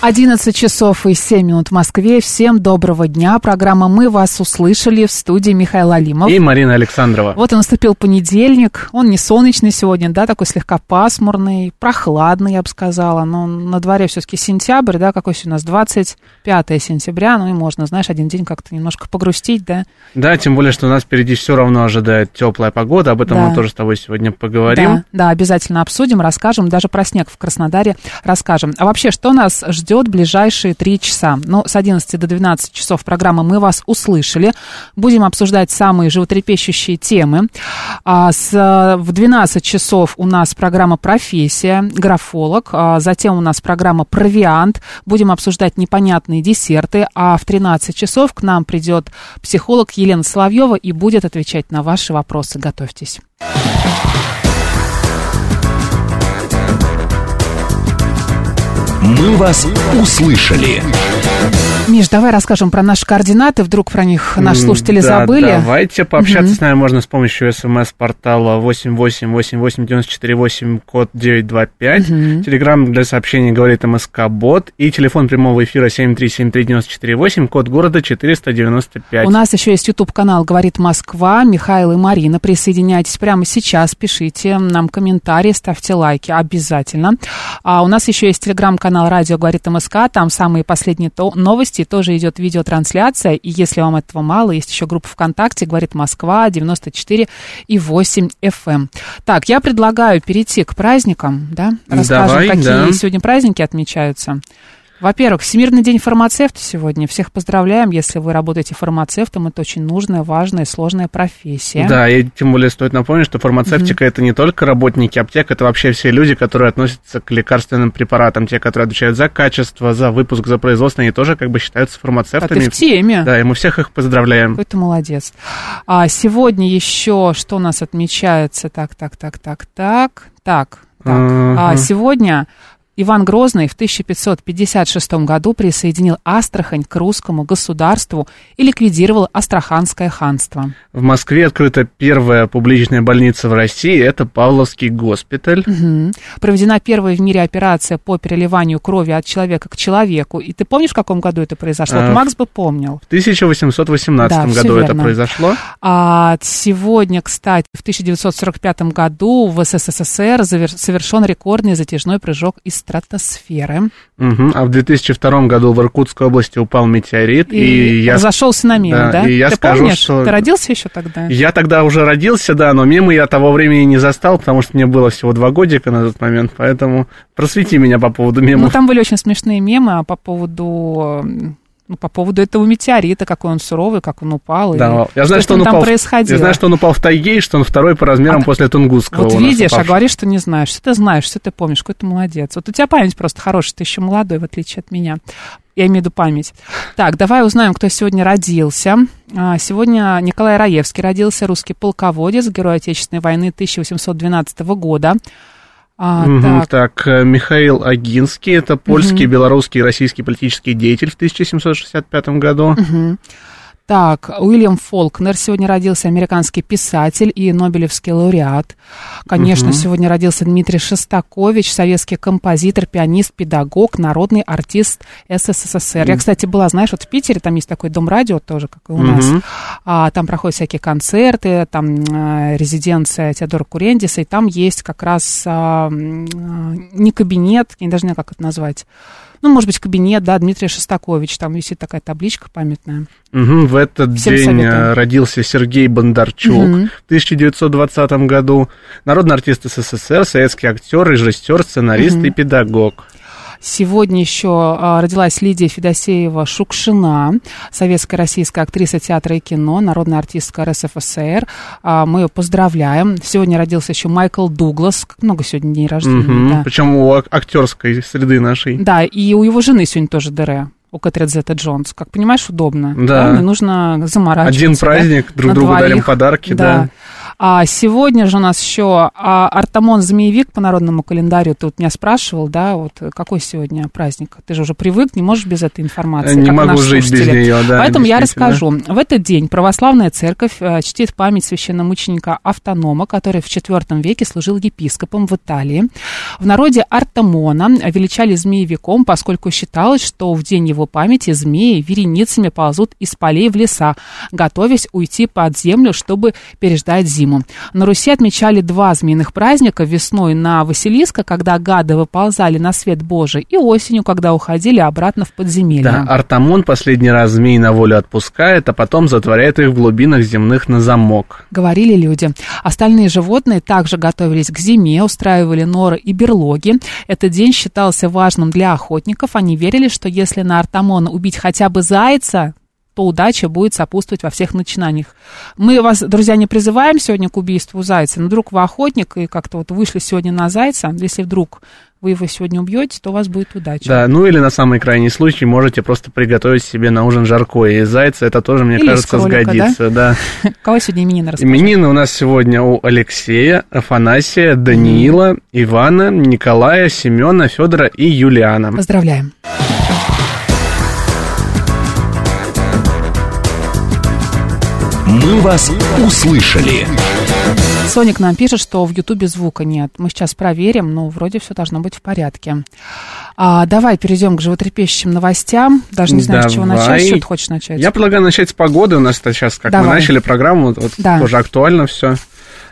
11 часов и 7 минут в Москве. Всем доброго дня. Программа «Мы вас услышали» в студии Михаил Алимов. И Марина Александрова. Вот и наступил понедельник. Он не солнечный сегодня, да, такой слегка пасмурный, прохладный, я бы сказала. Но на дворе все-таки сентябрь, да, какой сегодня у нас 25 сентября. Ну и можно, знаешь, один день как-то немножко погрустить, да. Да, тем более, что у нас впереди все равно ожидает теплая погода. Об этом Да. мы тоже с тобой сегодня поговорим. Да, да, обязательно обсудим, расскажем, даже про снег в Краснодаре расскажем. А вообще, что нас ждет в ближайшие три часа? Ну, с 11 до 12 часов программы «Мы вас услышали». Будем обсуждать самые животрепещущие темы. А с, в 12 часов у нас программа «Профессия», графолог. А затем у нас программа «Провиант». Будем обсуждать непонятные десерты. А в 13 часов к нам придет психолог Елена Соловьева и будет отвечать на ваши вопросы. Готовьтесь. «Мы вас услышали». Миш, давай расскажем про наши координаты. Вдруг про них наши слушатели да, забыли. Давайте пообщаться Мгм. с нами можно с помощью смс-портала 888898, код 925. Мгм. Телеграмм для сообщений говорит МСК-бот. И телефон прямого эфира 7373948, код города 495. У нас еще есть YouTube-канал «Говорит Москва». Михаил и Марина, присоединяйтесь прямо сейчас, пишите нам комментарии, ставьте лайки обязательно. А у нас еще есть телеграм-канал «Радио говорит МСК», там самые последние то- новости, тоже идет видеотрансляция, и если вам этого мало, есть еще группа ВКонтакте «Говорит Москва» 94 и 8 FM. Так, я предлагаю перейти к праздникам, да? Расскажем, Давай, какие да. сегодня праздники отмечаются. Во-первых, Всемирный день фармацевта сегодня. Всех поздравляем, если вы работаете фармацевтом. Это очень нужная, важная и сложная профессия. Да, и тем более стоит напомнить, что фармацевтика это не только работники аптек, это вообще все люди, которые относятся к лекарственным препаратам, те, которые отвечают за качество, за выпуск, за производство, они тоже как бы считаются А фармацевтами. ты в теме. Да, и мы всех их поздравляем. Какой ты молодец. А сегодня еще что у нас отмечается? Так, так, так, так, так. Так, так. А, Ага. сегодня Иван Грозный в 1556 году присоединил Астрахань к русскому государству и ликвидировал Астраханское ханство. В Москве открыта первая публичная больница в России, это Павловский госпиталь. Мгм. Проведена первая в мире операция по переливанию крови от человека к человеку. И ты помнишь, в каком году это произошло? А, Макс бы помнил. В 1818 Да, году это произошло. А сегодня, кстати, в 1945 году в СССР совершен рекордный затяжной прыжок из стратосферы. Мгм. А в 2002 году в Иркутской области упал метеорит, и, И, я... разошелся на мемы, да, да? и я ты скажу, помнишь? что- Ты родился еще тогда? Я тогда уже родился, да, но мемы я того времени не застал, потому что мне было всего два годика на тот момент, поэтому просвети меня по поводу Ну, мемов. там были очень смешные мемы а по поводу... Ну, по поводу этого метеорита, какой он суровый, как он упал. и Да, я знаю, что, с он там упал. происходило. Я знаю, что он упал в тайге, и что он второй по размерам А, после Тунгусского. Вот видишь, а говоришь, что не знаешь. Что ты знаешь, что ты помнишь, какой ты молодец. Вот у тебя память просто хорошая, ты еще молодой, в отличие от меня. Я имею в виду память. Так, давай узнаем, кто сегодня родился. А, Сегодня Николай Раевский родился, русский полководец, герой Отечественной войны 1812 года. А, так, так. э, Михаил Агинский, это польский, белорусский и российский политический деятель в 1765 году. мгм. Так, Уильям Фолкнер сегодня родился, американский писатель и Нобелевский лауреат. Конечно, Мгм. сегодня родился Дмитрий Шостакович, советский композитор, пианист, педагог, народный артист СССР. Я, кстати, была, знаешь, вот в Питере, там есть такой дом радио тоже, как и у нас. Мгм. А, там проходят всякие концерты, там э, резиденция Теодора Курендиса, и там есть как раз а, а, не кабинет, я даже не знаю, как это назвать. Ну, может быть, кабинет, да, Дмитрия Шостакович, там висит такая табличка памятная. Мгм, В этот Всем день советую. э, родился Сергей Бондарчук Мгм. в 1920 году. Народный артист СССР, советский актер, режиссер, сценарист Мгм. и педагог. Сегодня еще а, родилась Лидия Федосеева Шукшина, советская российская актриса театра и кино, народная артистка РСФСР. А, Мы ее поздравляем. Сегодня родился еще Майкл Дуглас. Как много сегодня дней рождения. Мгм. да. Причем у ак- актерской среды нашей. Да, и у его жены сегодня тоже ДР. У Кэтрин Зетта Джонс. Как понимаешь, удобно. Да. Не нужно заморачиваться. Один да, праздник, друг на другу дарим двоих. подарки, да. А сегодня же у нас еще а, Артамон Змеевик по народному календарю. Ты вот меня спрашивал, да, вот э, какой сегодня праздник? Ты же уже привык, не можешь без этой информации. Не как и могу жить без слушатели. нее, да, Поэтому я расскажу. В этот день православная церковь э, чтит память священномученика Автонома, который в IV веке служил епископом в Италии. В народе Артамона величали змеевиком, поскольку считалось, что в день его памяти змеи вереницами ползут из полей в леса, готовясь уйти под землю, чтобы переждать зиму. На Руси отмечали два змеиных праздника весной на Василиска, когда гады выползали на свет Божий, и осенью, когда уходили обратно в подземелье. Да, Артамон последний раз змей на волю отпускает, а потом затворяет их в глубинах земных на замок. Говорили люди. Остальные животные также готовились к зиме, устраивали норы и берлоги. Этот день считался важным для охотников. Они верили, что если на Артамона убить хотя бы зайца, то удача будет сопутствовать во всех начинаниях. Мы вас, друзья, не призываем сегодня к убийству зайца, но вдруг вы охотник и как-то вот вышли сегодня на зайца, если вдруг вы его сегодня убьете, то у вас будет удача. Да, ну или на самый крайний случай можете просто приготовить себе на ужин жаркое из зайца. Это тоже, мне Или кажется, кролика, сгодится. Да? У кого сегодня именины расскажи? Именины у нас сегодня у Алексея, Афанасия, Даниила, Ивана, Николая, Семена, Федора и Юлиана. Поздравляем. «Мы вас услышали». Соник нам пишет, что в Ютубе звука нет. Мы сейчас проверим, но вроде все должно быть в порядке. А, давай перейдем к животрепещущим новостям. Даже не знаю, с чего Давай. начать. Что ты хочешь начать? Я предлагаю начать с погоды. У нас это сейчас, как мы Давай. начали программу, вот, вот Да. тоже актуально все.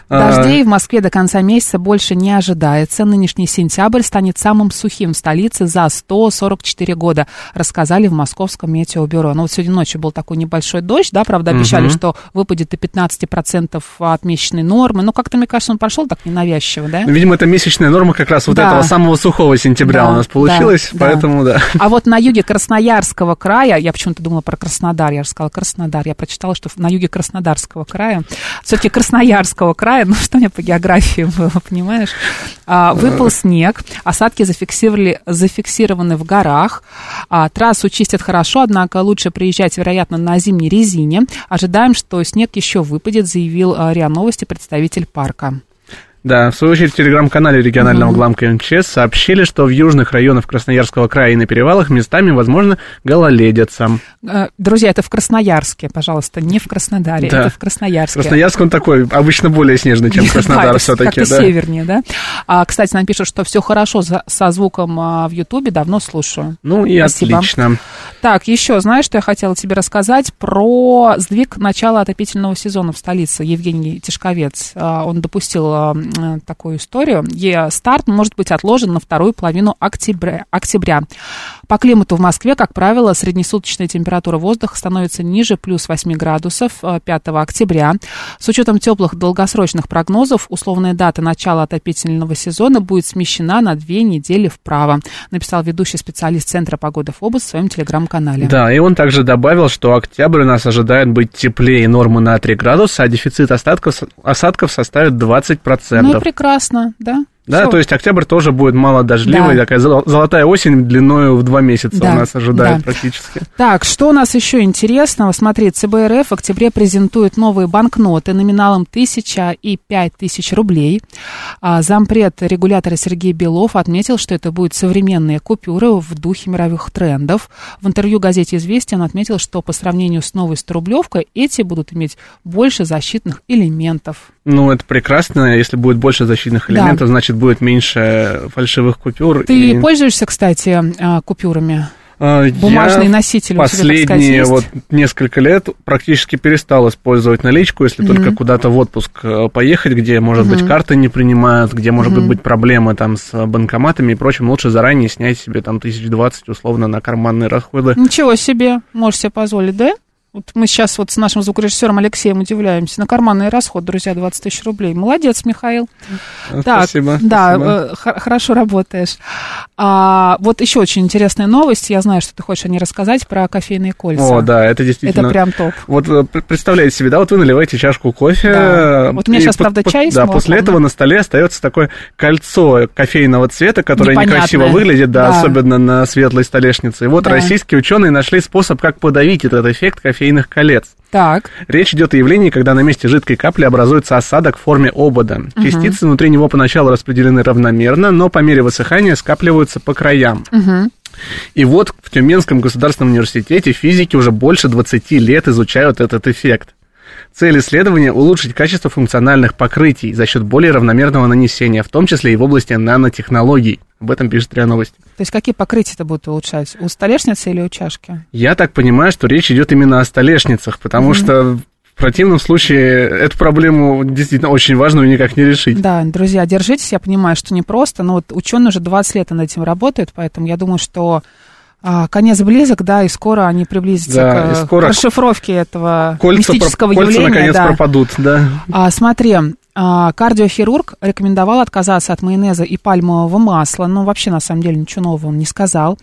Дождей в Москве до конца месяца больше не ожидается. Нынешний сентябрь станет самым сухим в столице за 144 года, рассказали в Московском метеобюро. Ну вот сегодня ночью был такой небольшой дождь, да, правда, обещали, Мгм. что выпадет до 15% от месячной нормы. Но как-то, мне кажется, он прошел так ненавязчиво, да? Видимо, это месячная норма как раз вот Да. этого самого сухого сентября Да, у нас получилась, да, да. поэтому да. А вот на юге Красноярского края, я почему-то думала про Краснодар, я же сказала Краснодар, я прочитала, что на юге Краснодарского края, все-таки Красноярского края, ну что у меня по географии было, понимаешь, а, выпал снег, осадки зафиксировали, зафиксированы в горах, а, трассу чистят хорошо, однако лучше приезжать, вероятно, на зимней резине. Ожидаем, что снег еще выпадет, заявил а, РИА Новости представитель парка. Да, в свою очередь в телеграм-канале регионального главка МЧС сообщили, что в южных районах Красноярского края и на перевалах местами, возможно, гололедица. Э, Друзья, это в Красноярске, пожалуйста, не в Краснодаре, Да. это в Красноярске. Красноярск, он такой, обычно более снежный, чем Да, Краснодар все-таки, как-то да. севернее, да? А, кстати, нам пишут, что все хорошо со звуком а, в Ютубе, давно слушаю. Ну и Спасибо. отлично. Так, еще, знаешь, что я хотела тебе рассказать про сдвиг начала отопительного сезона в столице. Евгений Тишковец, а, он допустил а, такую историю. Е- Старт может быть отложен на вторую половину октября. октября. По климату в Москве, как правило, среднесуточная температура воздуха становится ниже плюс 8 градусов а, 5 октября. С учетом теплых долгосрочных прогнозов, условная дата начала отопительного сезона будет смещена на две недели вправо, написал ведущий специалист Центра погоды ФОБУС в своем телеграм-канале. Да, и он также добавил, что октябрь у нас ожидает быть теплее нормы на 3 градуса, а дефицит остатков, осадков составит 20%. Ну и прекрасно, да? Да, Всё. то есть октябрь тоже будет мало дождливый, Да. такая зол- золотая осень длиною в два месяца Да, у нас ожидает да. практически. Так, что у нас еще интересного? Смотри, ЦБРФ в октябре презентует новые банкноты номиналом 1000 и 5000 рублей. А зампред регулятора Сергей Белов отметил, что это будут современные купюры в духе мировых трендов. В интервью газете «Известия» он отметил, что по сравнению с новой 100-рублевкой эти будут иметь больше защитных элементов. Ну, это прекрасно. Если будет больше защитных Да. элементов, значит, будет меньше фальшивых купюр. Ты и, пользуешься, кстати, а, купюрами? а, Бумажный я носитель у тебя, сказать, Последние есть? вот несколько лет практически перестал использовать наличку, если только куда-то в отпуск э, поехать, где, может быть, карты не принимают, где, может быть, быть проблемы там с банкоматами и прочим. Лучше заранее снять себе там тысяч двадцать условно на карманные расходы. Ничего себе, можешь себе позволить, да? Вот мы сейчас вот с нашим звукорежиссером Алексеем удивляемся. На карманный расход, друзья, 20 тысяч рублей. Молодец, Михаил. Ну, Так, спасибо, Да, спасибо. э, хорошо работаешь. А, вот еще очень интересная новость. Я знаю, что ты хочешь о ней рассказать про кофейные кольца. О, да, это действительно... Это прям топ. Вот э, представляете себе, да, вот вы наливаете чашку кофе. Да. э, Вот у меня щас, по- правда, чай Да, молоком, после да. этого на столе остается такое кольцо кофейного цвета, которое Непонятное. некрасиво выглядит, да, Да. особенно на светлой столешнице. И вот Да. российские ученые нашли способ, как подавить этот эффект кофейных колец. Так, Речь идет о явлении, когда на месте жидкой капли образуется осадок в форме обода. Частицы внутри него поначалу распределены равномерно, но по мере высыхания скапливаются по краям. И вот в Тюменском государственном университете физики уже больше 20 лет изучают этот эффект. Цель исследования – улучшить качество функциональных покрытий за счет более равномерного нанесения, в том числе и в области нанотехнологий. Об этом пишет РИА Новости. то есть какие покрытия-то будут улучшать? У столешницы или у чашки? Я так понимаю, что речь идет именно о столешницах, потому что в противном случае эту проблему действительно очень важную никак не решить. Да, друзья, держитесь, я понимаю, что непросто, но вот ученые уже 20 лет над этим работают, поэтому я думаю, что конец близок, да, и скоро они приблизятся Да, к, скоро к расшифровке этого Кольца, мистического про- кольца явления. наконец да. пропадут, да. А, смотри, а, кардиохирург рекомендовал отказаться от майонеза и пальмового масла. Ну, вообще, на самом деле, ничего нового он не сказал.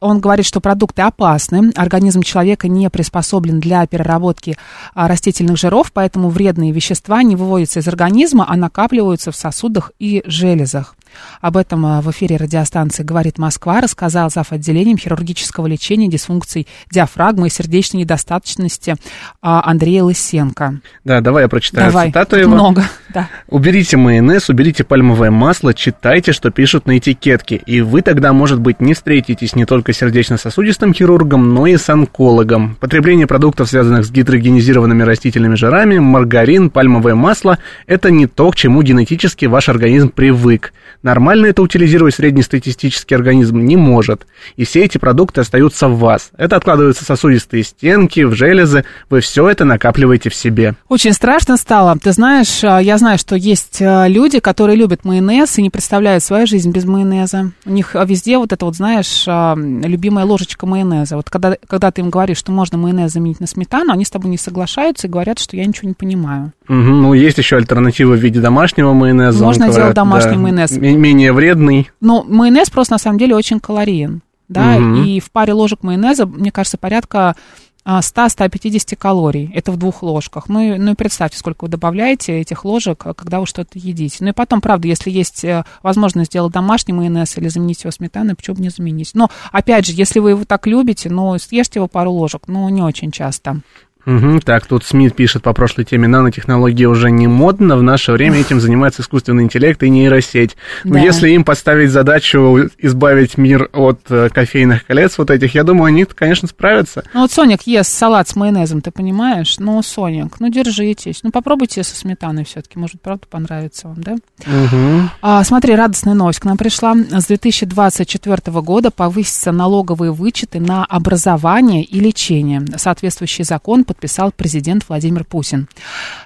Он говорит, что продукты опасны, организм человека не приспособлен для переработки а, растительных жиров, поэтому вредные вещества не выводятся из организма, а накапливаются в сосудах и железах. Об этом а, в эфире радиостанции «Говорит Москва» рассказал зав. отделением хирургического лечения дисфункций диафрагмы и сердечной недостаточности а, Андрей Лысенко. Да, давай я прочитаю Давай, цитату тут его. много, да. Уберите майонез, уберите пальмовое масло, читайте, что пишут на этикетке, и вы тогда, может быть, не встретитесь не только сердечно-сосудистым хирургом, но и с онкологом. Потребление продуктов, связанных с гидрогенизированными растительными жирами, маргарин, пальмовое масло – это не то, к чему генетически ваш организм привык. Нормально это утилизировать среднестатистический организм не может. И все эти продукты остаются в вас. Это откладываются в сосудистые стенки, в железы. Вы все это накапливаете в себе. Очень страшно стало. Ты знаешь, а, я знаю, что есть а, люди, которые любят майонез и не представляют свою жизнь без майонеза. У них а, везде вот это вот, знаешь, любимая ложечка майонеза. Вот когда, когда ты им говоришь, что можно майонез заменить на сметану, они с тобой не соглашаются и говорят, что я ничего не понимаю. Мгм, ну, есть еще альтернативы в виде домашнего майонеза. Можно делать говорят, домашний да, майонез. Ме- менее вредный. Но майонез просто на самом деле очень калориен. Да, Мгм. и в паре ложек майонеза, мне кажется, порядка а, 100-150 калорий. Это в двух ложках. Ну и, ну и представьте, сколько вы добавляете этих ложек, а, когда вы что-то едите. Ну и потом, правда, если есть э, возможность сделать домашний майонез или заменить его сметаной, почему бы не заменить? Но, опять же, если вы его так любите, ну, съешьте его пару ложек, но не очень часто. Мгм, так, тут Смит пишет по прошлой теме, нанотехнологии уже не модно, в наше время этим занимается искусственный интеллект и нейросеть. Но Да. если им поставить задачу избавить мир от э, кофейных колец вот этих, я думаю, они, конечно, справятся. Ну вот Соник ест салат с майонезом, ты понимаешь? Ну, Соник, ну держитесь. Ну попробуйте со сметаной все-таки, может, правда понравится вам, да? Мгм. А, смотри, радостная новость к нам пришла. С 2024 года повысятся налоговые вычеты на образование и лечение. Соответствующий закон подписал президент Владимир Путин.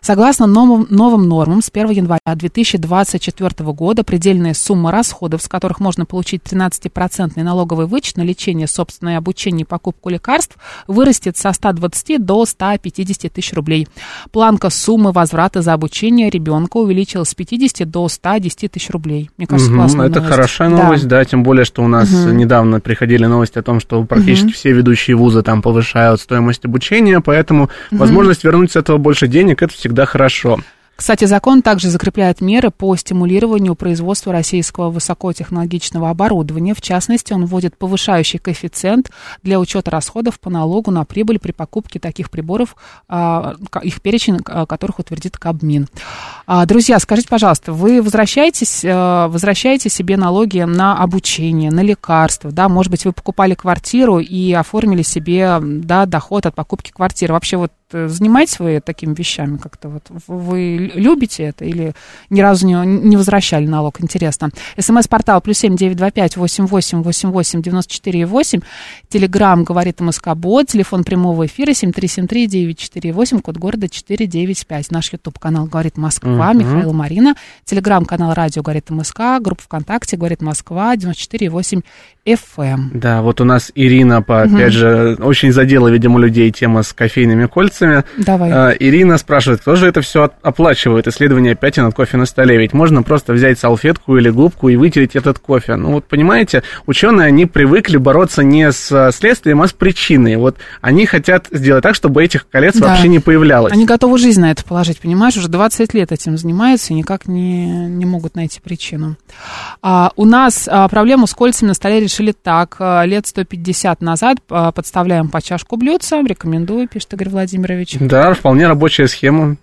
Согласно новым, новым нормам, с 1 января 2024 года предельная сумма расходов, с которых можно получить 13% налоговый вычет на лечение, собственное обучение и покупку лекарств, вырастет со 120 до 150 тысяч рублей. Планка суммы возврата за обучение ребенка увеличилась с 50 до 110 тысяч рублей. Мне кажется, Мгм, классная Это новость. хорошая Да. новость, да. тем более, что у нас недавно приходили новости о том, что практически все ведущие вузы там повышают стоимость обучения, поэтому возможность вернуть с этого больше денег, это всегда хорошо. Кстати, закон также закрепляет меры по стимулированию производства российского высокотехнологичного оборудования. В частности, он вводит повышающий коэффициент для учета расходов по налогу на прибыль при покупке таких приборов, а, их перечень а, которых утвердит Кабмин. А, Друзья, скажите, пожалуйста, вы возвращаетесь, э, возвращаете себе налоги на обучение, на лекарства, да, может быть, вы покупали квартиру и оформили себе, да, доход от покупки квартиры. Вообще вот занимаетесь вы такими вещами как-то? Вот вы любите это или ни разу не, не возвращали налог? Интересно. СМС-портал плюс семь девять два пять восемь восемь восемь восемь девяносто четыре восемь. Телеграмм говорит МСК Бот. Телефон прямого эфира семь три семь три девять четыре восемь. Код города четыре девять пять. Наш ютуб канал говорит Москва. Мгм. Михаил Марина. Телеграм канал радио говорит МСК. Группа ВКонтакте говорит Москва. девяносто четыре восемь FM. Да, вот у нас Ирина, по, Мгм. опять же, очень задела, видимо, людей тема с кофейными кольцами. Давай. А, Ирина спрашивает, кто же это все оплачивает, исследование пятен от кофе на столе? Ведь можно просто взять салфетку или губку и вытереть этот кофе. Ну вот, понимаете, ученые, они привыкли бороться не с а, следствием, а с причиной. Вот они хотят сделать так, чтобы этих колец Да. вообще не появлялось. Они готовы жизнь на это положить, понимаешь? Уже 20 лет этим занимаются и никак не, не могут найти причину. А, у нас а, проблему с кольцами на столе решили так. А, лет 150 назад а, подставляем по чашку блюдца. Рекомендую, пишет Игорь Владимирович. Да, вполне рабочая схема.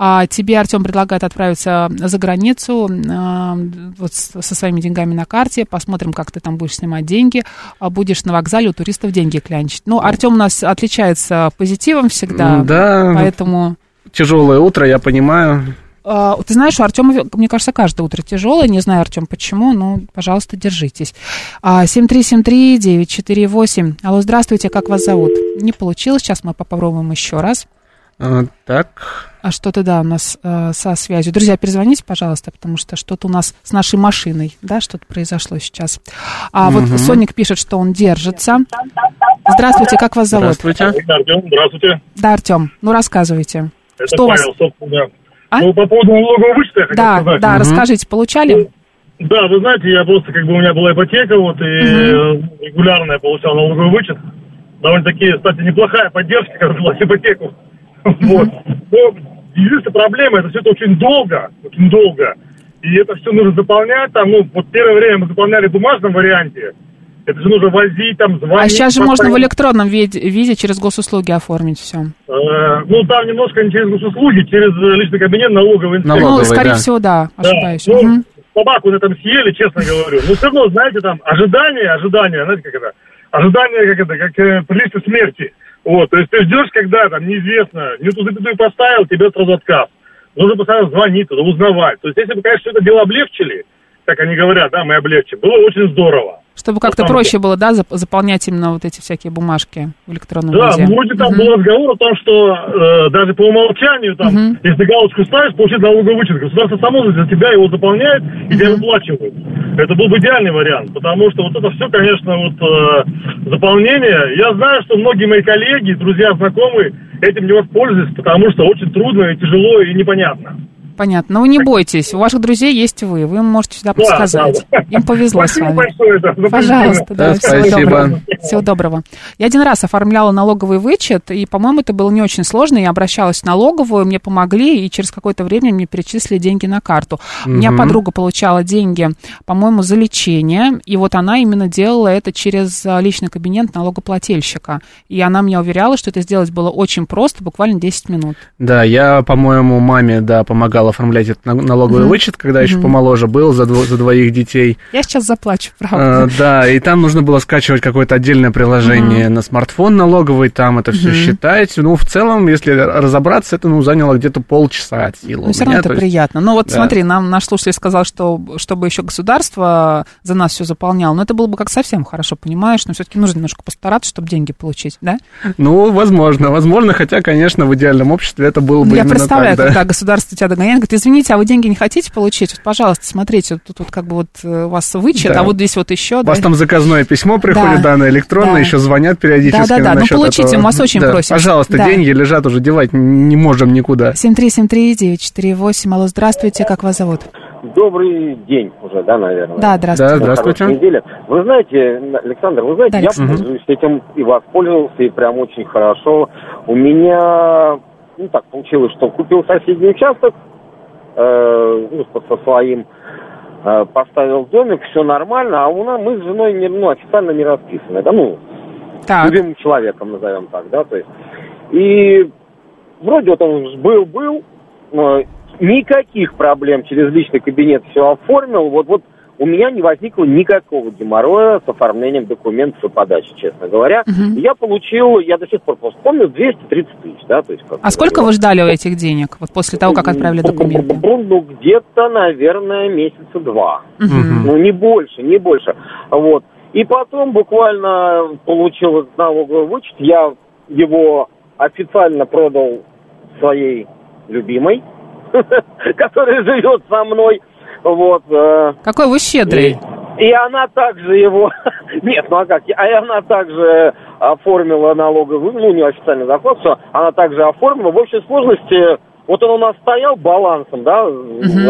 А тебе Артем предлагает отправиться за границу а, вот со своими деньгами на карте. Посмотрим, как ты там будешь снимать деньги. А будешь на вокзале у туристов деньги клянчить. Ну, Артем у нас отличается позитивом всегда. Да. Поэтому... Тяжелое утро, я понимаю. А, Ты знаешь, у Артема, мне кажется, каждое утро тяжелое. Не знаю, Артем, почему, но, пожалуйста, держитесь. А, 7373948. Алло, здравствуйте, как вас зовут? Не получилось, сейчас мы попробуем еще раз. А, так, А что-то, да, у нас э, со связью. Друзья, перезвоните, пожалуйста, потому что что-то у нас с нашей машиной, да, что-то произошло сейчас. А вот Мгм. Соник пишет, что он держится. Здравствуйте, как вас зовут? здравствуйте. Артем, здравствуйте. Да, Артем, ну рассказывайте. Это Что у вас? Павел, собственно. А? Ну, по поводу налогового вычета я хотел Да, сказать. да, расскажите, получали? Да, вы знаете, я просто, как бы, у меня была ипотека, вот, и э, регулярно я получал налоговый вычет. Довольно-таки, кстати, неплохая поддержка, когда платишь ипотеку. Вот. Но единственная проблема, это все это очень долго, очень долго. И это все нужно заполнять, там, ну, вот первое время мы заполняли в бумажном варианте. Это же нужно возить, там, звонить. А сейчас же можно в электронном виде, виде через госуслуги оформить все. Э, Ну, там немножко не через госуслуги, через э, личный кабинет налоговой инспекции. Налоговый, ну, скорее да. всего, да, Да, ошибаюсь. ну, Мгм. собаку на этом съели, честно говорю. Но все равно, знаете, там ожидание, ожидание, знаете, как это? Ожидание, как это, как э, приличие смерти. Вот, то есть ты ждешь, когда там неизвестно, не ту запятую поставил, тебе сразу отказ. Нужно постоянно звонить туда, узнавать. То есть если бы, конечно, это дело облегчили, как они говорят, да, мы облегчим, было очень здорово. Чтобы как-то проще было, да, зап- заполнять именно вот эти всякие бумажки в электронном Да, виде. ну, вроде там Мгм. был разговор о том, что э, даже по умолчанию, там, Мгм. если галочку ставишь, получить налоговый вычет. Государство само за тебя его заполняет и тебе выплачивают. Это был бы идеальный вариант, потому что вот это все, конечно, вот э, заполнение. Я знаю, что многие мои коллеги, друзья, знакомые этим не воспользуются, потому что очень трудно и тяжело и непонятно. Понятно. Но вы не бойтесь, у ваших друзей есть вы, вы им можете всегда Да, подсказать. да, да. Им повезло с Спасибо вами. большое, да, Пожалуйста, да, Да, всего спасибо. доброго. Всего доброго. Я один раз оформляла налоговый вычет, и, по-моему, это было не очень сложно. Я обращалась в налоговую, мне помогли, и через какое-то время мне перечислили деньги на карту. У меня Мгм. подруга получала деньги, по-моему, за лечение, и вот она именно делала это через а, личный кабинет налогоплательщика. И она меня уверяла, что это сделать было очень просто, буквально 10 минут. Да, я, по-моему, маме, да, помогал оформлять этот на- налоговый Мгм. вычет, когда еще Мгм. помоложе был, за, дво- за двоих детей. Я сейчас заплачу, правда. А, да, и там нужно было скачивать какое-то отдельное приложение на смартфон налоговый, там это все Мгм. считать. Ну, в целом, если разобраться, это, ну, заняло где-то полчаса от силы. Но у все равно это то есть- приятно. Ну вот да. смотри, нам наш слушатель сказал, что чтобы еще государство за нас все заполняло, но это было бы как совсем хорошо, понимаешь, но все-таки нужно немножко постараться, чтобы деньги получить, да? Ну, возможно, возможно, хотя, конечно, в идеальном обществе это было бы Я представляю, так, да. когда государство тебя догоняет, говорит, извините, а вы деньги не хотите получить? Вот, пожалуйста, смотрите, вот тут вот как бы вот э, у вас вычет, Да. а вот здесь вот еще. У вас да. там заказное письмо приходит, да, Да, на электронное, да. еще звонят периодически Да-да-да, ну, получите, этого. мы вас очень Да, просим. Пожалуйста, Да. деньги лежат уже, девать не можем никуда. 7373948, алло, здравствуйте, как вас зовут? Добрый день уже, да, наверное. Да, здравствуйте. Да, здравствуйте. Недели. Вы знаете, Александр, вы знаете, Да, я Александр. пользуюсь этим и воспользовался, и прям очень хорошо. У меня, ну так получилось, что купил соседний участок, э, со- своим, э, поставил домик, все нормально, а у нас мы с женой не, ну, официально не расписаны, да, ну, Так, любимым человеком, назовем так, да, то есть. И вроде вот он был-был, никаких проблем через личный кабинет все оформил, вот, вот у меня не возникло никакого геморроя с оформлением документов и подачей, честно говоря. Мгм. Я получил, я до сих пор просто помню, 230 тысяч, да, то есть... как А сколько вы ждали у этих денег, вот после того, как отправили документы? Ну, где-то, наверное, месяца два. Мгм. Ну, не больше, не больше. Вот. И потом буквально получил этот налоговый вычет. Я его официально продал своей любимой, которая живет со мной. Вот. э, Какой вы щедрый. и, и она также его... Нет, ну а как? А она также оформила налоговый, ну, не официальный заход, что она также оформила. В общей сложности, вот он у нас стоял балансом, да,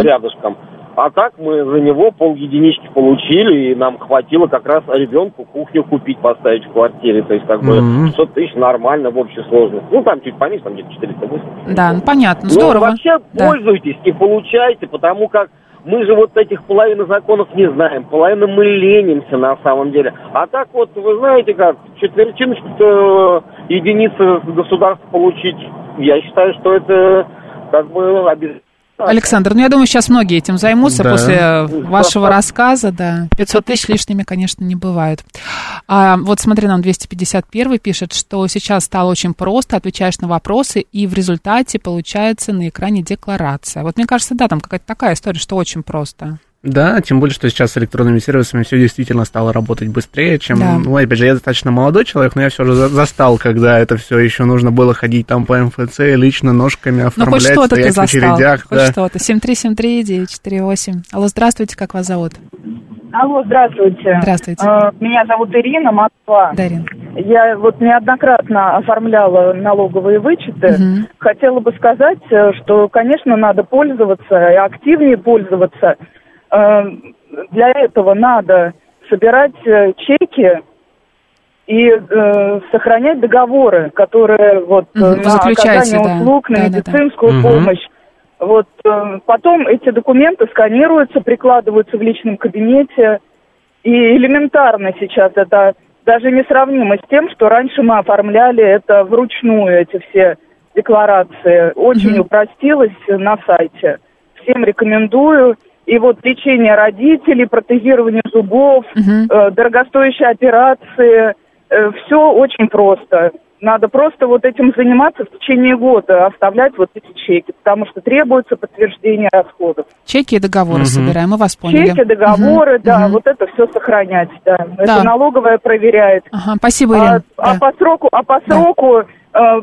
рядышком. А так мы за него пол единички получили, и нам хватило как раз ребенку кухню купить, поставить в квартире. То есть, как бы, Мгм. 500 тысяч нормально в общей сложности. Ну, там чуть поменьше, там где-то 480. Да, ну понятно, Ну, здорово. вообще Да. пользуйтесь и получайте, потому как мы же вот этих половины законов не знаем, половину мы ленимся на самом деле. А так вот, вы знаете как, четвертиночку единицы государства получить, я считаю, что это как бы обязательно. Александр, ну я думаю, сейчас многие этим займутся Да. после вашего рассказа, да. 500 тысяч лишними, конечно, не бывают. А, вот смотри, нам 251 пишет, что сейчас стало очень просто, отвечаешь на вопросы, и в результате получается на экране декларация. Вот мне кажется, да, там какая-то такая история, что очень просто. Да, тем более, что сейчас с электронными сервисами все действительно стало работать быстрее, чем... Да. Ну, опять же, я достаточно молодой человек, но я все же за- застал, когда это все еще нужно было ходить там по МФЦ, лично ножками Ну, хоть оформлять, что-то ты стоять в застал, очередях. хоть да. что-то. 7373948. Алло, здравствуйте, как вас зовут? Алло, здравствуйте. Здравствуйте. Э, Меня зовут Ирина, Москва. Дарин. Я вот неоднократно оформляла налоговые вычеты. Хотела бы сказать, э, что, конечно, надо пользоваться и активнее пользоваться. Э, Для этого надо собирать э, чеки и э, сохранять договоры, которые вот вы на оказание да. услуг, на Да-да-да. медицинскую Мгм. помощь. Вот э, потом эти документы сканируются, прикладываются в личном кабинете. И элементарно сейчас это даже несравнимо с тем, что раньше мы оформляли это вручную, эти все декларации. Очень упростилось на сайте. Всем рекомендую. И вот лечение родителей, протезирование зубов, э, дорогостоящие операции, все очень просто. Надо просто вот этим заниматься в течение года, оставлять вот эти чеки, потому что требуется подтверждение расходов. Чеки и договоры собираем, мы вас поняли. Чеки, договоры, Мгм, да, мгм. вот это все сохранять, да. Да. Это налоговая проверяет. Ага, спасибо, А, Ирина. а Да. по сроку, а по сроку э,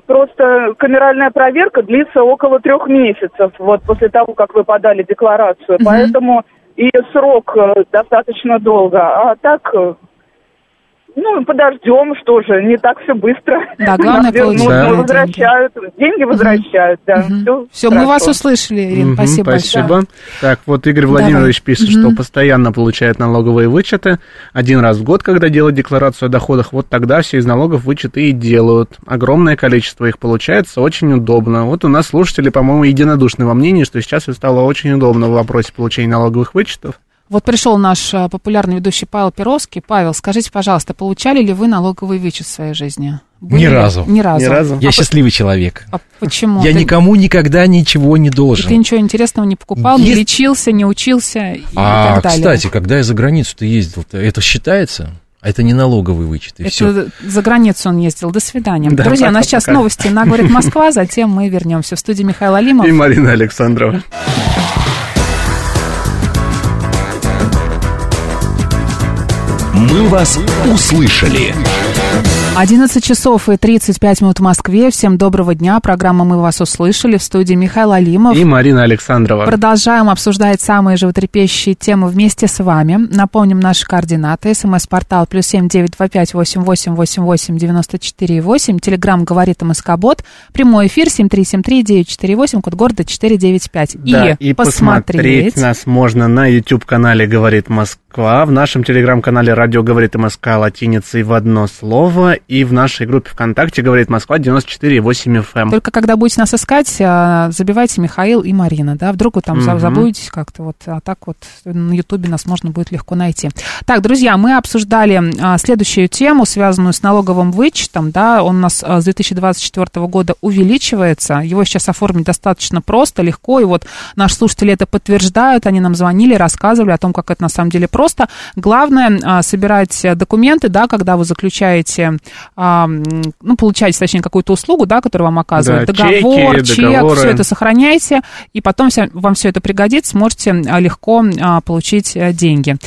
просто камеральная проверка длится около трех месяцев, вот после того, как вы подали декларацию, Мгм. поэтому и срок э, достаточно долго. А так, э, ну, подождем, что же, не так все быстро. Да, главное получить, да, ну, возвращают, деньги возвращают, да. Все, мы вас услышали, Ирина, Мгм, спасибо, спасибо. большое. Так, вот Игорь Владимирович Давай. пишет, Мгм. что постоянно получает налоговые вычеты. Один раз в год, когда делают декларацию о доходах, вот тогда все из налогов вычеты и делают. Огромное количество их получается, очень удобно. Вот у нас слушатели, по-моему, единодушны во мнении, что сейчас стало очень удобно в вопросе получения налоговых вычетов. Вот пришел наш а, популярный ведущий Павел Перовский. Павел, скажите, пожалуйста, получали ли вы налоговый вычет в своей жизни? Были Ни ли? разу. Ни разу. Я А по- счастливый человек. А почему? Я Ты- никому никогда ничего не И должен. ты ничего интересного не покупал, не Есть- лечился, не учился и А, так далее. кстати, когда я за границу-то ездил, это считается? А это не налоговый вычет, и Это все. за границу он ездил. До свидания. Да, Друзья, у нас сейчас пока. новости на «Говорит Москва», затем мы вернемся в студию Михаил Алимов. И Марина Александрова. «Мы вас услышали». 11 часов и 35 минут в Москве. Всем доброго дня. Программа «Мы вас услышали» в студии Михаил Алимов. И Марина Александрова. Продолжаем обсуждать самые животрепещущие темы вместе с вами. Напомним наши координаты. СМС-портал плюс семь девять два пять восемь восемь восемь восемь девяносто четыре восемь. Телеграмм говорит МСК-бот. Прямой эфир семь три семь три девять четыре восемь. Код города четыре девять пять. Да, и посмотреть нас можно на YouTube-канале «Говорит Москва». Москва, в нашем телеграм-канале «Радио говорит МСК» латиницей в одно слово, и в нашей группе ВКонтакте «Говорит Москва» 94,8 FM. Только когда будете нас искать, а, забивайте Михаил и Марина, да, вдруг вы там Мгм. забудете как-то вот, а так вот на Ютубе нас можно будет легко найти. Так, друзья, мы обсуждали а, следующую тему, связанную с налоговым вычетом, да, он у нас а, с 2024 года увеличивается, его сейчас оформить достаточно просто, легко, и вот наши слушатели это подтверждают, они нам звонили, рассказывали о том, как это на самом деле просто. Главное а, собирать э, документы, да, когда вы заключаете, а, ну, получаете, точнее, какую-то услугу, да, которую вам оказывают, Да, договор, чеки, чек, договоры. все это сохраняйте, и потом вам все это пригодится, сможете а, легко получить а, деньги.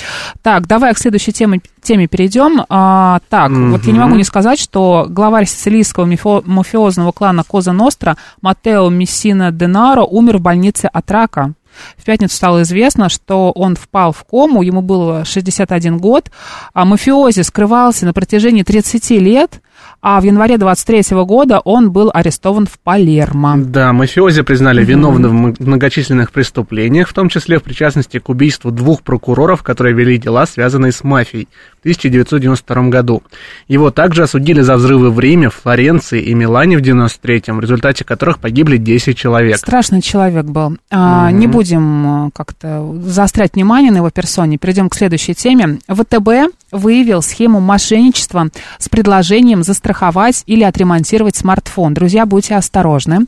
Так, давай к следующей теме, теме перейдем. А, так, вот я не могу не сказать, что главарь сицилийского мафиозного клана Коза Ностра Матео Мессина Денаро умер в больнице от рака. В пятницу стало известно, что он впал в кому, ему было 61 год, а мафиози скрывался на протяжении 30 лет, а в январе 23 года он был арестован в Палермо. Да, мафиози признали виновным в многочисленных преступлениях, в том числе в причастности к убийству двух прокуроров, которые вели дела, связанные с мафией в 1992 году. Его также осудили за взрывы в Риме, Флоренции и Милане в 1993, в результате которых погибли 10 человек. Страшный человек был. А, Не будем э, как-то заострять внимание на его персоне. Перейдем к следующей теме. ВТБ выявил схему мошенничества с предложением застраховать или отремонтировать смартфон. Друзья, будьте осторожны.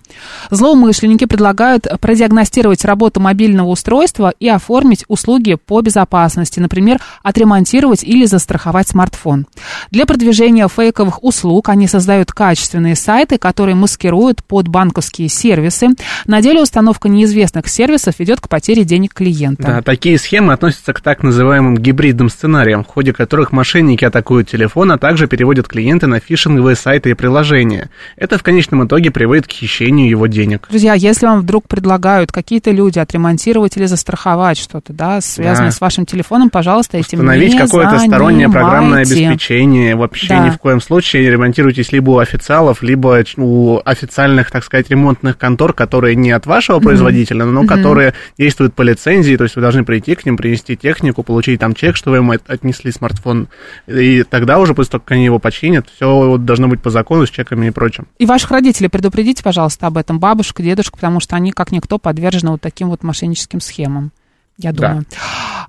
Злоумышленники предлагают продиагностировать работу мобильного устройства и оформить услуги по безопасности, например, отремонтировать или застраховать смартфон. Для продвижения фейковых услуг они создают качественные сайты, которые маскируют под банковские сервисы. На деле установка неизвестных сервисов ведет к потере денег клиента. Да, такие схемы относятся к так называемым гибридным сценариям, в ходе которых мошенники атакуют телефон, а также переводят клиента на фишинговые сайты и приложения. Это в конечном итоге приводит к хищению его денег. Друзья, если вам вдруг предлагают какие-то люди отремонтировать или застраховать что-то, да, связанное Да. с вашим телефоном, пожалуйста, этим Установить не какое-то стороннее программное обеспечение. Вообще Да. ни в коем случае ремонтируйтесь либо у официалов, либо у официальных, так сказать, ремонтных контор, которые не от вашего Мгм. производителя, но Мгм. которые действуют по лицензии, то есть вы должны прийти к ним, принести технику, получить там чек, что вы им от- отнесли смартфон, и тогда уже, после того, как они его починят, все должно быть по закону с чеками и прочим. И ваших родителей предупредите, пожалуйста, об этом, бабушку, дедушку, потому что они, как никто, подвержены вот таким вот мошенническим схемам. Я Да. думаю.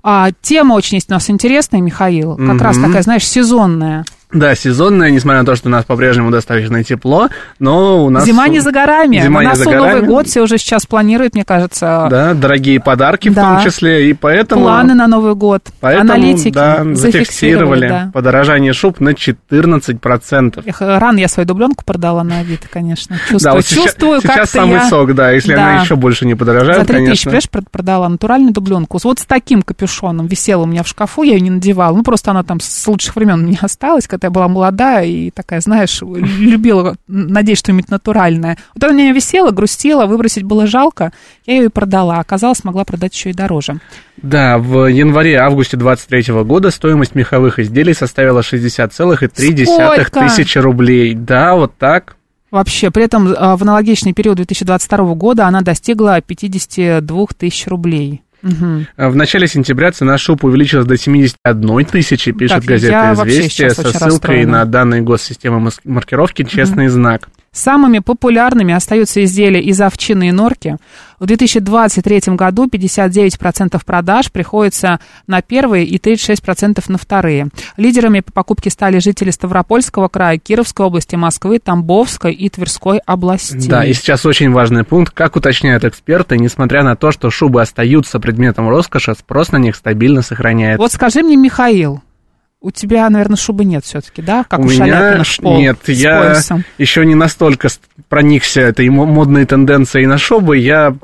А, тема очень есть у нас интересная, Михаил. Как раз Мгм. такая, знаешь, сезонная. Да, сезонная, несмотря на то, что у нас по-прежнему достаточно тепло, но у нас... Зима не за горами. Зима на не носу за Новый горами. год, все уже сейчас планируют, мне кажется, Да, дорогие подарки в Да. том числе, и поэтому... планы на Новый год. Поэтому, Аналитики да, зафиксировали. да. подорожание шуб на 14%. Эх, Рано я свою дубленку продала на Авито, конечно. Чувствую, да, вот сейчас, чувствую сейчас как-то самый я... сок, да, если Да. она еще больше не подорожает, За 3 тысячи, конечно. понимаешь, прод- продала натуральную дубленку. Вот с таким капюшоном висела у меня в шкафу, я ее не надевала. Ну, просто она там с лучших времен у меня осталась, когда я была молодая и такая, знаешь, любила, надеюсь, что-нибудь натуральное. Вот она у меня висела, грустила, выбросить было жалко, я ее и продала. Оказалось, могла продать еще и дороже. Да, в январе-августе 23 года стоимость меховых изделий составила 60,3 Сколько? тысячи рублей. Да, вот так. Вообще, при этом а, в аналогичный период 2022 года она достигла 52 тысяч рублей. А В начале сентября цена шуб увеличилась до 71 тысячи, пишет Так, газета «Известия» со ссылкой расстроена. на данные госсистемы маркировки «Честный знак». Самыми популярными остаются изделия из овчины и норки. В 2023 году 59% продаж приходится на первые и 36% на вторые. Лидерами по покупке стали жители Ставропольского края, Кировской области, Москвы, Тамбовской и Тверской областей. Да, и сейчас очень важный пункт. Как уточняют эксперты, несмотря на то, что шубы остаются предметом роскоши, спрос на них стабильно сохраняется. Вот скажи мне, Михаил, у тебя, наверное, шубы нет все-таки, да? Как у, у меня шпол нет, я поясом. еще не настолько проникся этой мо- модной тенденцией на шубы. Я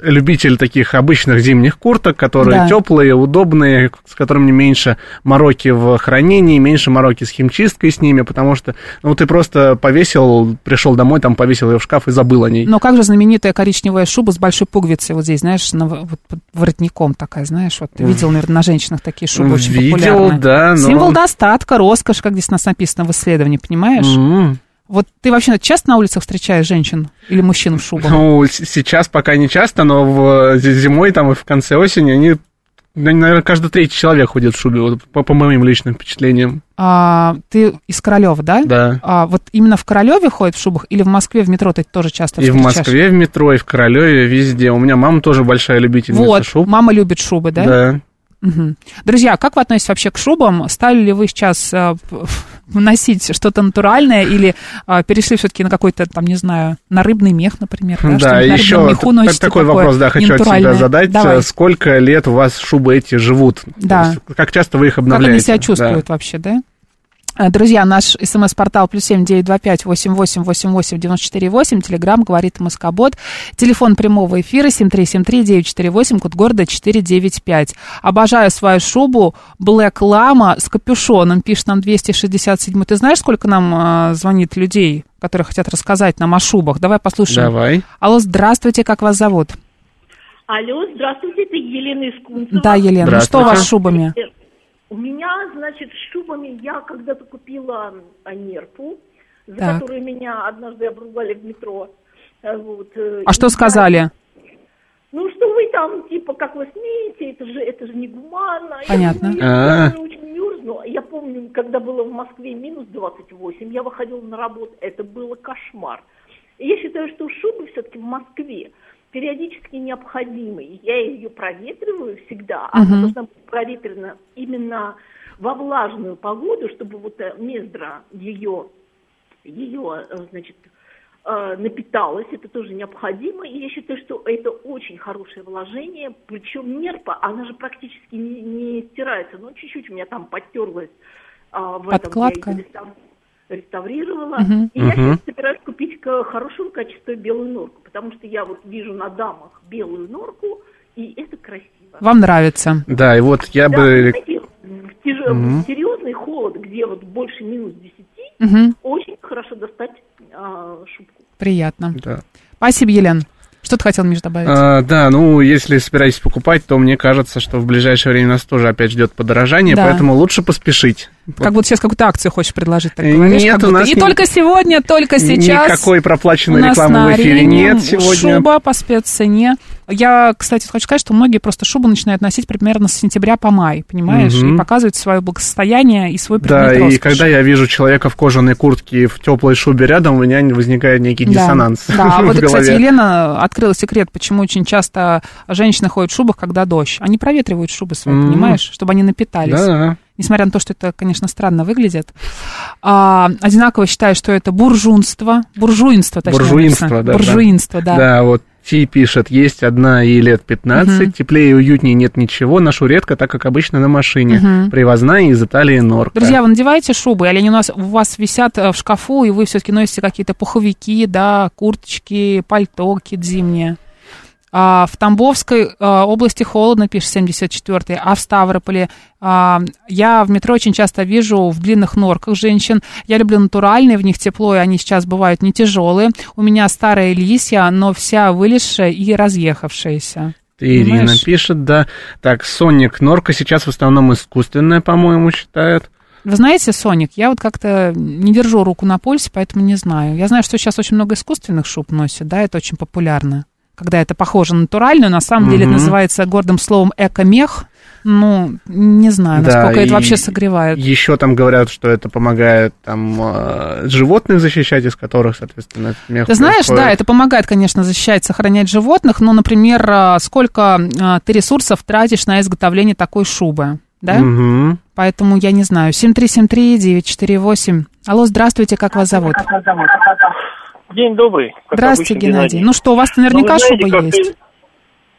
любитель таких обычных зимних курток, которые Да. теплые, удобные, с которыми меньше мороки в хранении, меньше мороки с химчисткой с ними, потому что ну ты просто повесил, пришел домой, там повесил ее в шкаф и забыл о ней. Но как же знаменитая коричневая шуба с большой пуговицей вот здесь, знаешь, на, вот под воротником такая, знаешь, вот ты видел, наверное, на женщинах такие шубы очень Видел, популярные. да, но- Символ достатка, роскошь, как здесь у нас написано в исследовании, понимаешь? М. Вот ты вообще часто на улицах встречаешь женщин или мужчин в шубах? Ну, сейчас пока не часто, но в, з- зимой там и в конце осени они наверное, каждый третий человек ходит в шубе, вот, по, по моим личным впечатлениям. А, ты из Королева, да? Да. А, вот именно в Королеве ходят в шубах или в Москве в метро ты тоже часто И в встречаешь? Москве, в метро, и в Королеве, везде. У меня мама тоже большая любительница Вот, шуб. мама любит шубы, да? Да. Мгм. Друзья, как вы относитесь вообще к шубам? Стали ли вы сейчас э, носить что-то натуральное или э, перешли все-таки на какой-то, там, не знаю, на рыбный мех, например? Да, Да, что-нибудь на еще меху т- носите такой вопрос, да, хочу от ненатуральное? задать. Давай. Сколько лет у вас шубы эти живут? Да. есть Как часто вы их Как обновляете? они себя чувствуют вообще, да? Э, Друзья, наш смс-портал плюс семь девять два пять восемь восемь восемь восемь девяносто четыре восемь. Телеграмм говорит Москобот. Телефон прямого эфира семь три семь три девять четыре восемь. Код города четыре девять пять. Обожаю свою шубу Black Lama с капюшоном. Пишет нам 267. Ты знаешь, сколько нам э, звонит людей, которые хотят рассказать нам о шубах? Давай послушаем. Давай. Алло, здравствуйте, как вас зовут? Алло, здравствуйте, это Елена из Кунцева. Да, Елена, ну что у вас с шубами? У меня, значит, с шубами я когда-то купила а, нерпу, за Так. которую меня однажды обругали в метро. Э, Вот. э, А что и сказали? я- Ну, что вы там, типа, как вы смеете, это же, это же негуманно. Понятно. Я, я, А. тоже очень мерзну. Я помню, когда было в Москве минус 28, я выходила на работу, это было кошмар. Я считаю, что шубы все-таки в Москве периодически необходимы. Я ее проветриваю всегда, а она должна быть проветрена именно во влажную погоду, чтобы вот э, мездра ее, ее, э, значит, э, напиталась, это тоже необходимо, и я считаю, что это очень хорошее вложение, причем нерпа, она же практически не, не стирается, ну, чуть-чуть у меня там подтерлась а, в Подкладка. этом, я реставрировала, Мгм. и я Мгм. сейчас собираюсь купить к- хорошего качества белую норку, потому что я вот вижу на дамах белую норку, и это красиво. Вам нравится? Да, и вот я Да, бы... знаете, в, тяж- в серьезный холод, где вот больше минус 10, Мгм. очень хорошо достать а, шубку. Приятно. Да. Спасибо, Елена. Что ты хотел, Миш, добавить? А, да, ну, если собираетесь покупать, то мне кажется, что в ближайшее время нас тоже опять ждет подорожание, Да. поэтому лучше поспешить. Как будто сейчас какую-то акцию хочешь предложить, так говоришь, нет, у нас И не- только сегодня, только сейчас. Никакой проплаченной рекламы в эфире нет сегодня. Шуба по спеццене. Я, кстати, хочу сказать, что многие просто шубу начинают носить примерно с сентября по май, понимаешь, Мгм. и показывают свое благосостояние и свой предмет Да, и роскоши. когда я вижу человека в кожаной куртке и в теплой шубе рядом, у меня возникает некий Да. диссонанс Да, а вот, кстати, Елена открыла секрет, почему очень часто женщины ходят в шубах, когда дождь. Они проветривают шубы свои, понимаешь, чтобы они напитались. Да. Несмотря на то, что это, конечно, странно выглядит. А, одинаково считаю, что это буржунство. Буржуинство, точнее. Буржуинство, написано. да. Буржуинство, да. Да, вот Ти пишет, есть одна ей лет 15, Мгм. теплее и уютнее нет ничего, ношу редко, так как обычно на машине. Мгм. Привозная из Италии норка. Друзья, вы надеваете шубы, или они у, нас, у вас висят э, в шкафу, и вы все-таки носите какие-то пуховики, да, курточки, пальто какие-то зимние? А, в Тамбовской а, области холодно, пишет 74-й, а в Ставрополе а, я в метро очень часто вижу в длинных норках женщин. Я люблю натуральные, в них тепло, и они сейчас бывают не тяжелые. У меня старая лисья, но вся вылезшая и разъехавшаяся. Ирина Понимаешь? пишет, да. Так, Соник, норка сейчас в основном искусственная, по-моему, считают. Вы знаете, Соник, я вот как-то не держу руку на пульсе, поэтому не знаю. Я знаю, что сейчас очень много искусственных шуб носят, да, это очень популярно. Когда это похоже на натуральную, на самом деле это называется гордым словом эко-мех. Ну, не знаю, насколько Да, это вообще согревает. Еще там говорят, что это помогает там э, животных защищать, из которых, соответственно, этот мех Ты знаешь, происходит. да, это помогает, конечно, защищать, сохранять животных, но, например, а, сколько а, ты ресурсов тратишь на изготовление такой шубы, да? Мгм. Поэтому я не знаю. 7373948. Алло, здравствуйте, как вас зовут? День добрый. Здравствуйте, обычно, Геннадий. Ну что, у вас наверняка Ну, знаете, шуба есть?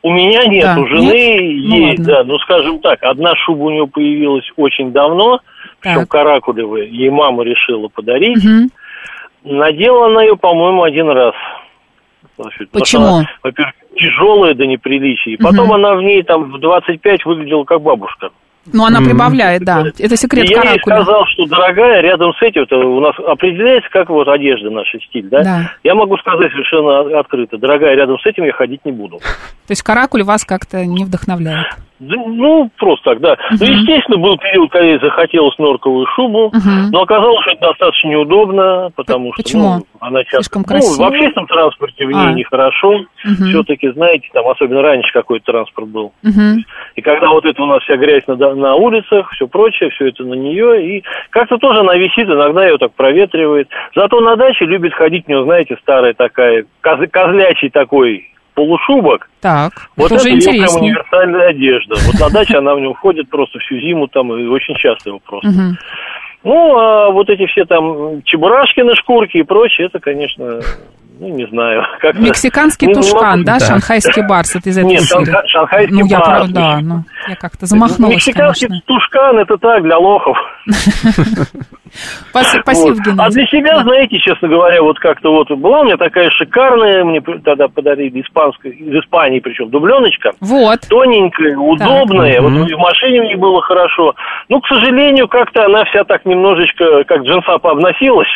У меня нет, Да, у жены нет? Ну, есть, ладно. да. Ну, скажем так, одна шуба у нее появилась очень давно, причем каракулевая, ей мама решила подарить. Мгм. Надела она ее, по-моему, один раз. Значит, Почему? она, Во-первых, тяжелая до неприличия. И потом Мгм. она в ней там в 25 выглядела как бабушка. Ну, она прибавляет, да. Это секрет и я ей каракуля. сказал, что, дорогая, рядом с этим, у нас определяется, как вот одежда наша стиль, да? Да. Я могу сказать совершенно открыто, дорогая, рядом с этим я ходить не буду. То есть каракуль вас как-то не вдохновляет. Да, Ну, просто так, да. Ну, естественно, был период, когда ей захотелось норковую шубу, Мгм. но оказалось, что это достаточно неудобно, потому что почему? ну, она часто... Слишком ну, красиво? в общественном транспорте в ней А. нехорошо. Мгм. Все-таки, знаете, там, особенно раньше какой-то транспорт был. Мгм. И когда вот это у нас вся грязь на, на улицах, все прочее, все это на нее, и как-то тоже она висит, иногда ее так проветривает. Зато на даче любит ходить, у нее, знаете, старая такая, коз- козлячий такой полушубок. Так, Вот это это уже ее прям интереснее. универсальная одежда. Вот на даче она в нем ходит просто всю зиму там и очень часто его просто. Ну, а вот эти все там чебурашкины шкурки и прочее, это, конечно, ну, не знаю. Как Мексиканский Ну, тушкан, могу- да, шанхайский барс, это из этой Нет, серии. шанха- шанхайский Ну, я барс. прав- да, ну, я как-то замахнулась, Мексиканский конечно. тушкан, это так, для лохов. Пас- Спасибо, Вот. А для себя, знаете, честно говоря, вот как-то вот была у меня такая шикарная, мне тогда подарили испанская, из Испании причем, дубленочка. Вот. Тоненькая, удобная, Так. вот и в машине мне было хорошо. Ну, к сожалению, как-то она вся так немножечко, как джинса пообносилась.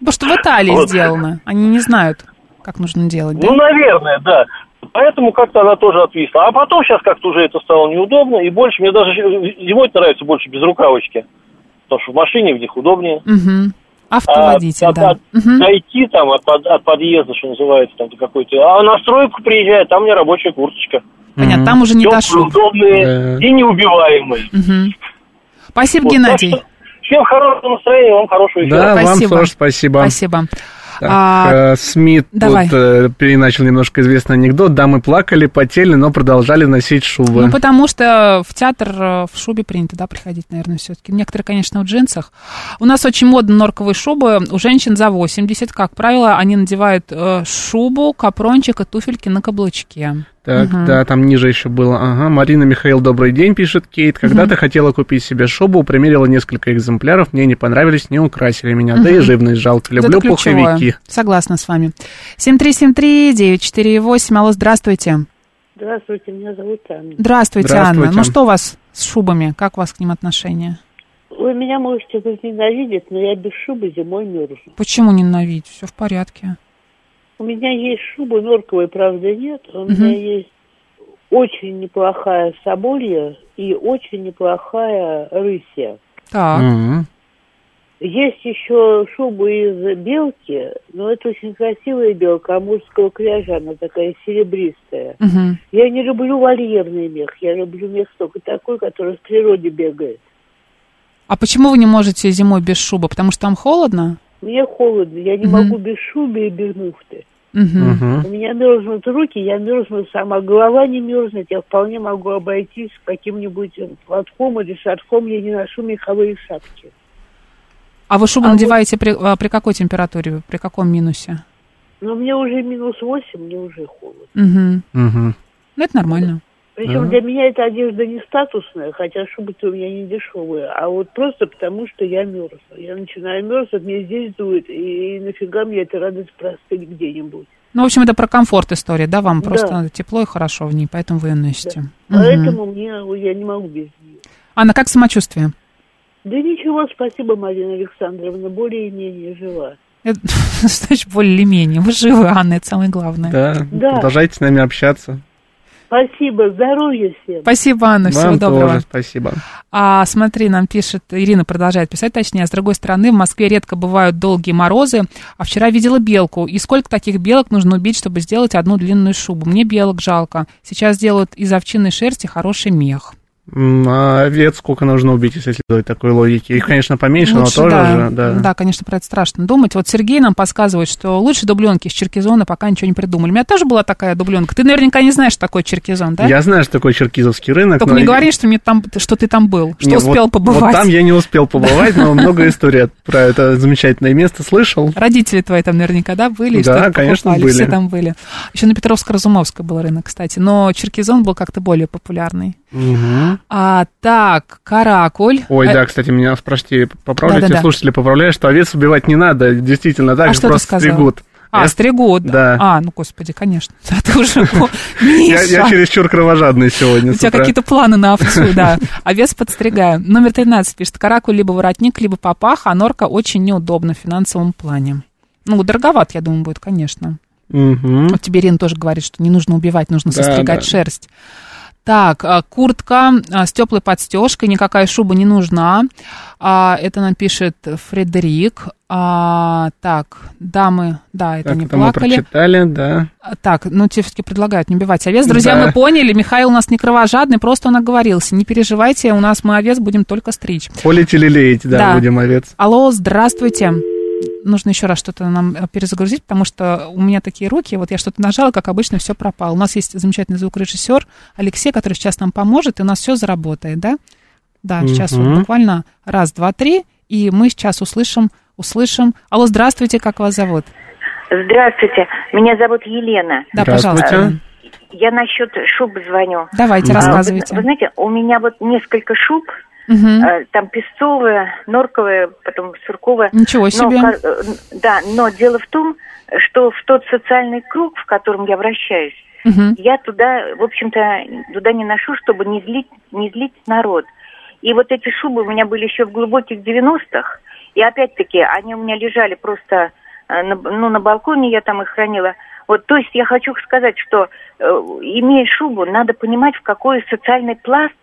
Потому что в Италии Вот. сделано. Они не знают, как нужно делать, да? Ну, наверное, да. Поэтому как-то она тоже отвисла. А потом сейчас как-то уже это стало неудобно. И больше, мне даже зимой нравится больше без рукавочки. Потому что в машине в них удобнее. Мгм. Автоводитель, А, да. от- от- Дойти там от, под- от подъезда, что называется, там до какой-то. А на стройку приезжает, там у меня рабочая курточка. Понятно, там уже не дошел. удобные и неубиваемые. Мгм. Спасибо, Вот, так Геннадий. что Всем хорошего настроения, вам хорошего эфира. Да, вам Спасибо. тоже спасибо. Спасибо. Так, А, э, Смит давай. тут э, переначал немножко известный анекдот. Дамы плакали, потели, но продолжали носить шубы. Ну, потому что в театр э, в шубе принято, да, приходить, наверное, все-таки. Некоторые, конечно, в джинсах. У нас очень модно норковые шубы. У женщин за 80, как правило, они надевают э, шубу, капрончик и туфельки на каблучке. Так, Мгм. да, там ниже еще было. Ага, Марина Михаил, добрый день, пишет Кейт. Когда-то хотела купить себе шубу, примерила несколько экземпляров, мне не понравились, не украсили меня. Да и живность жалко. Люблю пуховики. Согласна с вами. 7373948, алло, здравствуйте. Здравствуйте, меня зовут Анна. Здравствуйте, Здравствуйте. Анна. Ну что у вас с шубами? Как у вас к ним отношение? Вы меня можете возненавидеть, но я без шубы зимой мерзну. Почему ненавидеть? Все в порядке. У меня есть шуба, норковой, правда, нет. У Мгм. меня есть очень неплохая соболья и очень неплохая рысья. Так. Мгм. Есть еще шуба из белки, но это очень красивая белка, амурского кряжа, она такая серебристая. Мгм. Я не люблю вольерный мех, я люблю мех только такой, который в природе бегает. А почему вы не можете зимой без шубы? Потому что там холодно? Мне холодно, я не Мгм. могу без шубы и без муфты. Мгм. У меня мерзнут руки, я мерзну сама. Голова не мерзнет, я вполне могу обойтись каким-нибудь платком или шарфом. Я не ношу меховые шапки. А вы шубу А надеваете при, а, при какой температуре? При каком минусе? Но мне уже минус восемь, мне уже холодно. Угу. Мгм. Ну, это нормально. Причем Ага. для меня эта одежда не статусная, хотя шуба-то у меня не дешевая, а вот просто потому, что я мерзну. Я начинаю мерзнуть, мне здесь дует, и нафига мне эта радость простыть где-нибудь. Ну, в общем, это про комфорт история, да? Вам Да. просто тепло и хорошо в ней, поэтому вы ее носите. Мгм. Поэтому мне, я не могу без нее. Анна, как самочувствие? Да ничего, спасибо, Марина Александровна, более-менее жива. Это, значит более-менее? Вы живы, Анна, это самое главное. Да, Да. продолжайте с нами общаться. Спасибо, здоровья всем. Спасибо, Анна, всего Вам доброго. тоже спасибо. А, смотри, нам пишет, Ирина продолжает писать, точнее, а с другой стороны, в Москве редко бывают долгие морозы, а вчера видела белку. И сколько таких белок нужно убить, чтобы сделать одну длинную шубу? Мне белок жалко. Сейчас делают из овчинной шерсти хороший мех. А овец сколько нужно убить, если следовать такой логике? Их, конечно, поменьше, Лучше, но тоже да, же, да. да, конечно, про это страшно думать. Вот Сергей нам подсказывает, что лучше дубленки из черкизона пока ничего не придумали. У меня тоже была такая дубленка. Ты наверняка не знаешь, что такое черкизон, да? Я знаю, что такое черкизовский рынок. Только но не говори, что, мне там, что ты там был, что Не, успел вот- побывать. Вот там я не успел побывать, но много историй про это замечательное место слышал. Родители твои там наверняка, да, были? и Да, конечно, были. Все там были. Еще на Петровско-Разумовской был рынок, кстати. Но Черкизон был как-то более популярный. А, так, каракуль. Ой, Э, да, кстати, меня, прости, поправляйте, Да-да-да. слушатели поправляют, что овец убивать не надо, действительно, так А же просто стригут. А, Я- стригут. Да. А, ну, господи, конечно. Да, ты уже... Я, я чересчур кровожадный сегодня У тебя какие-то планы на овцу, да. Овец подстригаю. Номер 13 пишет. Каракуль либо воротник, либо папаха, а норка очень неудобна в финансовом плане. Ну, дороговат, я думаю, будет, конечно. Мгм. Вот тебе Ирина тоже говорит, что не нужно убивать, нужно Да, состригать да. шерсть. Так, а, куртка а, с теплой подстежкой, никакая шуба не нужна. А, это нам пишет Фредерик. А, так, дамы, да, это Так, не это мы плакали. прочитали, да. Так, ну тебе все-таки предлагают не убивать овец. Друзья, Да. мы поняли, Михаил у нас не кровожадный, просто он оговорился. Не переживайте, у нас мы овец будем только стричь. Полите или леете, да, Да. будем овец. Алло, здравствуйте. Нужно еще раз что-то нам э, перезагрузить, потому что у меня такие руки, вот я что-то нажала, как обычно, все пропало. У нас есть замечательный звукорежиссер Алексей, который сейчас нам поможет, и у нас все заработает, да? Да, сейчас вот буквально раз, два, три, и мы сейчас услышим, услышим. Алло, здравствуйте, как вас зовут? Здравствуйте, меня зовут Елена. Да, пожалуйста. Я насчет шуб звоню. Давайте, А, рассказывайте. Вы, вы знаете, у меня вот несколько шуб, Э, там песцовая, норковая, потом сурковая. Ничего Но себе. ка- э, да, но дело в том, что в тот социальный круг, в котором я вращаюсь, Мгм. я туда, в общем-то, туда не ношу, чтобы не злить, не злить народ. И вот эти шубы у меня были еще в глубоких 90-х, и опять-таки они у меня лежали просто э, ну, на балконе, я там их хранила. Вот, то есть я хочу сказать, что э, имея шубу, надо понимать, в какой социальный пласт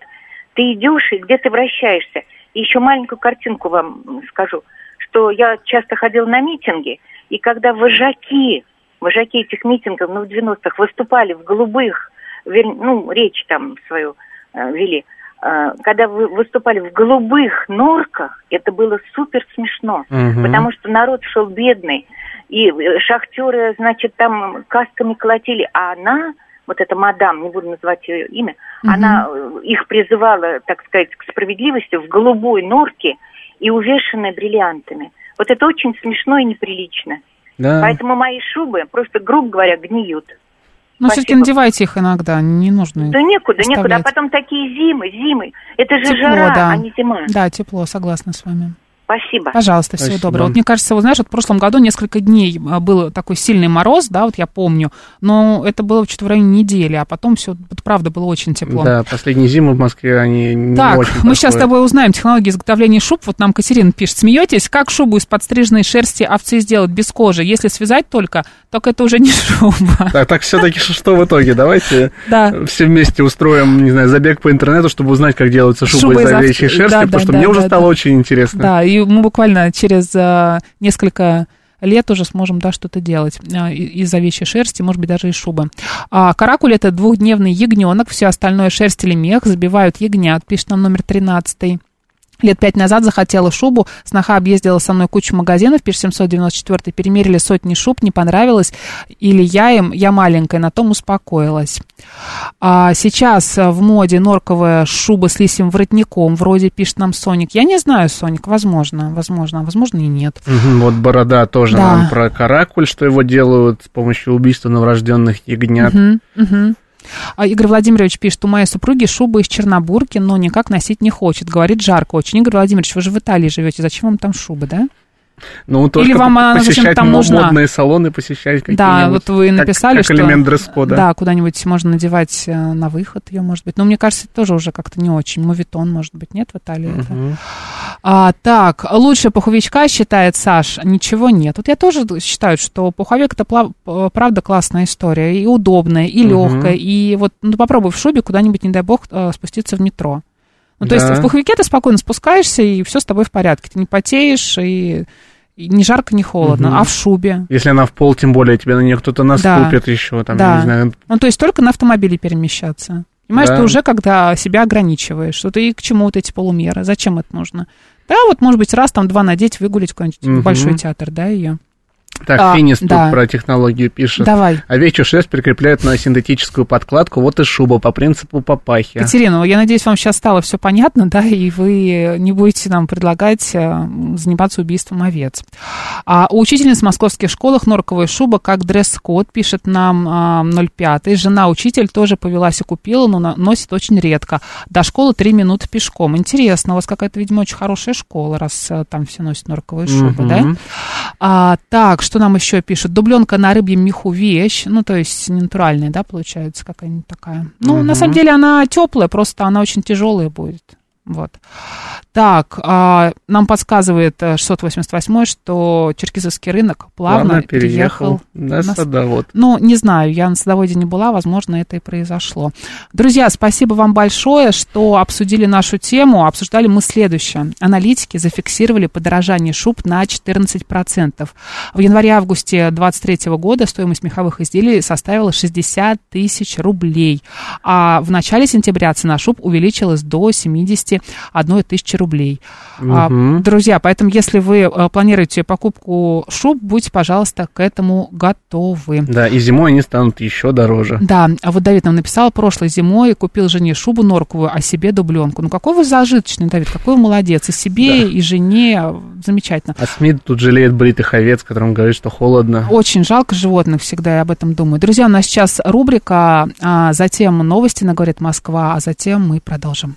ты идешь и где ты вращаешься. И еще маленькую картинку вам скажу, что я часто ходила на митинги, и когда вожаки, вожаки этих митингов, ну, в 90-х, выступали в голубых, ну, речь там свою э, вели, э, когда вы выступали в голубых норках, это было супер смешно, Мгм. потому что народ шел бедный, и э, шахтеры, значит, там касками колотили, а она, вот эта мадам, не буду называть ее имя, Мгм. она э, их призывала, так сказать, к справедливости в голубой норке и увешанной бриллиантами. Вот это очень смешно и неприлично. Да. Поэтому мои шубы просто, грубо говоря, гниют. Ну, все-таки надевайте их иногда, не нужно Да некуда, некуда. А оставлять. потом такие зимы, зимы. Это же Тепло, жара, да. а не зима. Да, тепло, согласна с вами. Спасибо. Пожалуйста, всего Спасибо. доброго. Вот мне кажется, вот знаешь, вот в прошлом году несколько дней а, был такой сильный мороз, да, вот я помню, но это было что-то в районе недели, а потом все, вот, правда, было очень тепло. Да, последние зимы в Москве, они не Так, очень мы сейчас с тобой узнаем технологии изготовления шуб. Вот нам Катерина пишет. Смеетесь, как шубу из подстриженной шерсти овцы сделать без кожи? Если связать только, только это уже не шуба. Так, так все-таки что в итоге? Давайте Да. все вместе устроим, не знаю, забег по интернету, чтобы узнать, как делаются шубы, из из ов- овечьей шерсти, потому что мне уже стало очень интересно. Да, и мы буквально через а, несколько лет уже сможем, да, что-то делать и- из овечьей шерсти, может быть, даже из шубы. А, каракуль – это двухдневный ягненок, все остальное шерсть или мех, забивают ягнят, пишет нам номер 13 Лет пять назад захотела шубу, сноха объездила со мной кучу магазинов, пишет 794 перемерили сотни шуб, не понравилось, или я им, я маленькая, на том успокоилась. А сейчас в моде норковая шуба с лисьим воротником, вроде пишет нам Соник. Я не знаю, Соник, возможно, возможно, возможно и нет. Вот Борода тоже Да. нам про каракуль, что его делают с помощью убийства новорожденных ягнят. Мгм, мгм. А Игорь Владимирович пишет, у моей супруги шуба из Чернобурки, но никак носить не хочет. Говорит, жарко очень. Игорь Владимирович, вы же в Италии живете, зачем вам там шуба, да? Ну, только Или вам она зачем там нужна? модные салоны, посещать какие-нибудь. Да, вот вы как- написали, как, что... элемент дресс-кода. Да, куда-нибудь можно надевать э, на выход ее, может быть. Но мне кажется, это тоже уже как-то не очень. Мовитон, может быть, нет в Италии? это? Мгм. А, так, лучше пуховичка считает Саш, ничего нет. Вот я тоже считаю, что пуховик это правда классная история, и удобная, и легкая, и вот ну, попробуй в шубе куда-нибудь, не дай бог, э, спуститься в метро. Ну, то Да. есть в пуховике ты спокойно спускаешься, и все с тобой в порядке. Ты не потеешь, и, и ни жарко, ни холодно. Мгм. А в шубе? Если она в пол, тем более тебе на нее кто-то наступит еще, там, да. не знаю. Ну, то есть только на автомобиле перемещаться. Понимаешь, Да. ты уже когда себя ограничиваешь, что ты и к чему вот эти полумеры, зачем это нужно? Да, вот, может быть, раз там два надеть, выгулить какой-нибудь Мгм. большой театр, да, ее. Так, А, Финис тут да. про технологию пишет. Давай. Овечью шерсть прикрепляют на синтетическую подкладку, вот и шуба по принципу папахи. Катерина, я надеюсь, вам сейчас стало все понятно, да, и вы не будете нам предлагать э, заниматься убийством овец. А у учительниц в московских школах норковая шуба как дресс-код, пишет нам а, 05. Жена учитель тоже повелась и купила, но носит очень редко. До школы три минуты пешком. Интересно, у вас какая-то, видимо, очень хорошая школа, раз э, там все носят норковые шубы, Мгм. да? А, так, что нам еще пишут? Дубленка на рыбьем меху вещь, ну, то есть не натуральная, да, получается, какая-нибудь такая. Ну, на Мгм. самом деле она теплая, просто она очень тяжелая будет. Вот. Так, а, нам подсказывает э, 688, что черкизовский рынок плавно, Плавно переехал на на с- садовод. Ну, не знаю, я на садоводе не была, возможно, это и произошло. Друзья, спасибо вам большое, что обсудили нашу тему. Обсуждали мы следующее. Аналитики зафиксировали подорожание шуб на 14%. В январе-августе 2023 года стоимость меховых изделий составила 60 тысяч рублей, а в начале сентября цена шуб увеличилась до 71 тысячи рублей. Мгм. Друзья, поэтому если вы э, планируете покупку шуб, будьте, пожалуйста, к этому готовы. Да, и зимой они станут еще дороже. Да, а вот Давид нам написал, прошлой зимой купил жене шубу норковую, а себе дубленку. Ну какой вы зажиточный, Давид, какой вы молодец. И себе, и жене. Замечательно. А Смит тут жалеет бритых овец, которым говорит, что холодно. Очень жалко животных, всегда я об этом думаю. Друзья, у нас сейчас рубрика, а затем новости на «Говорит Москва», а затем мы продолжим.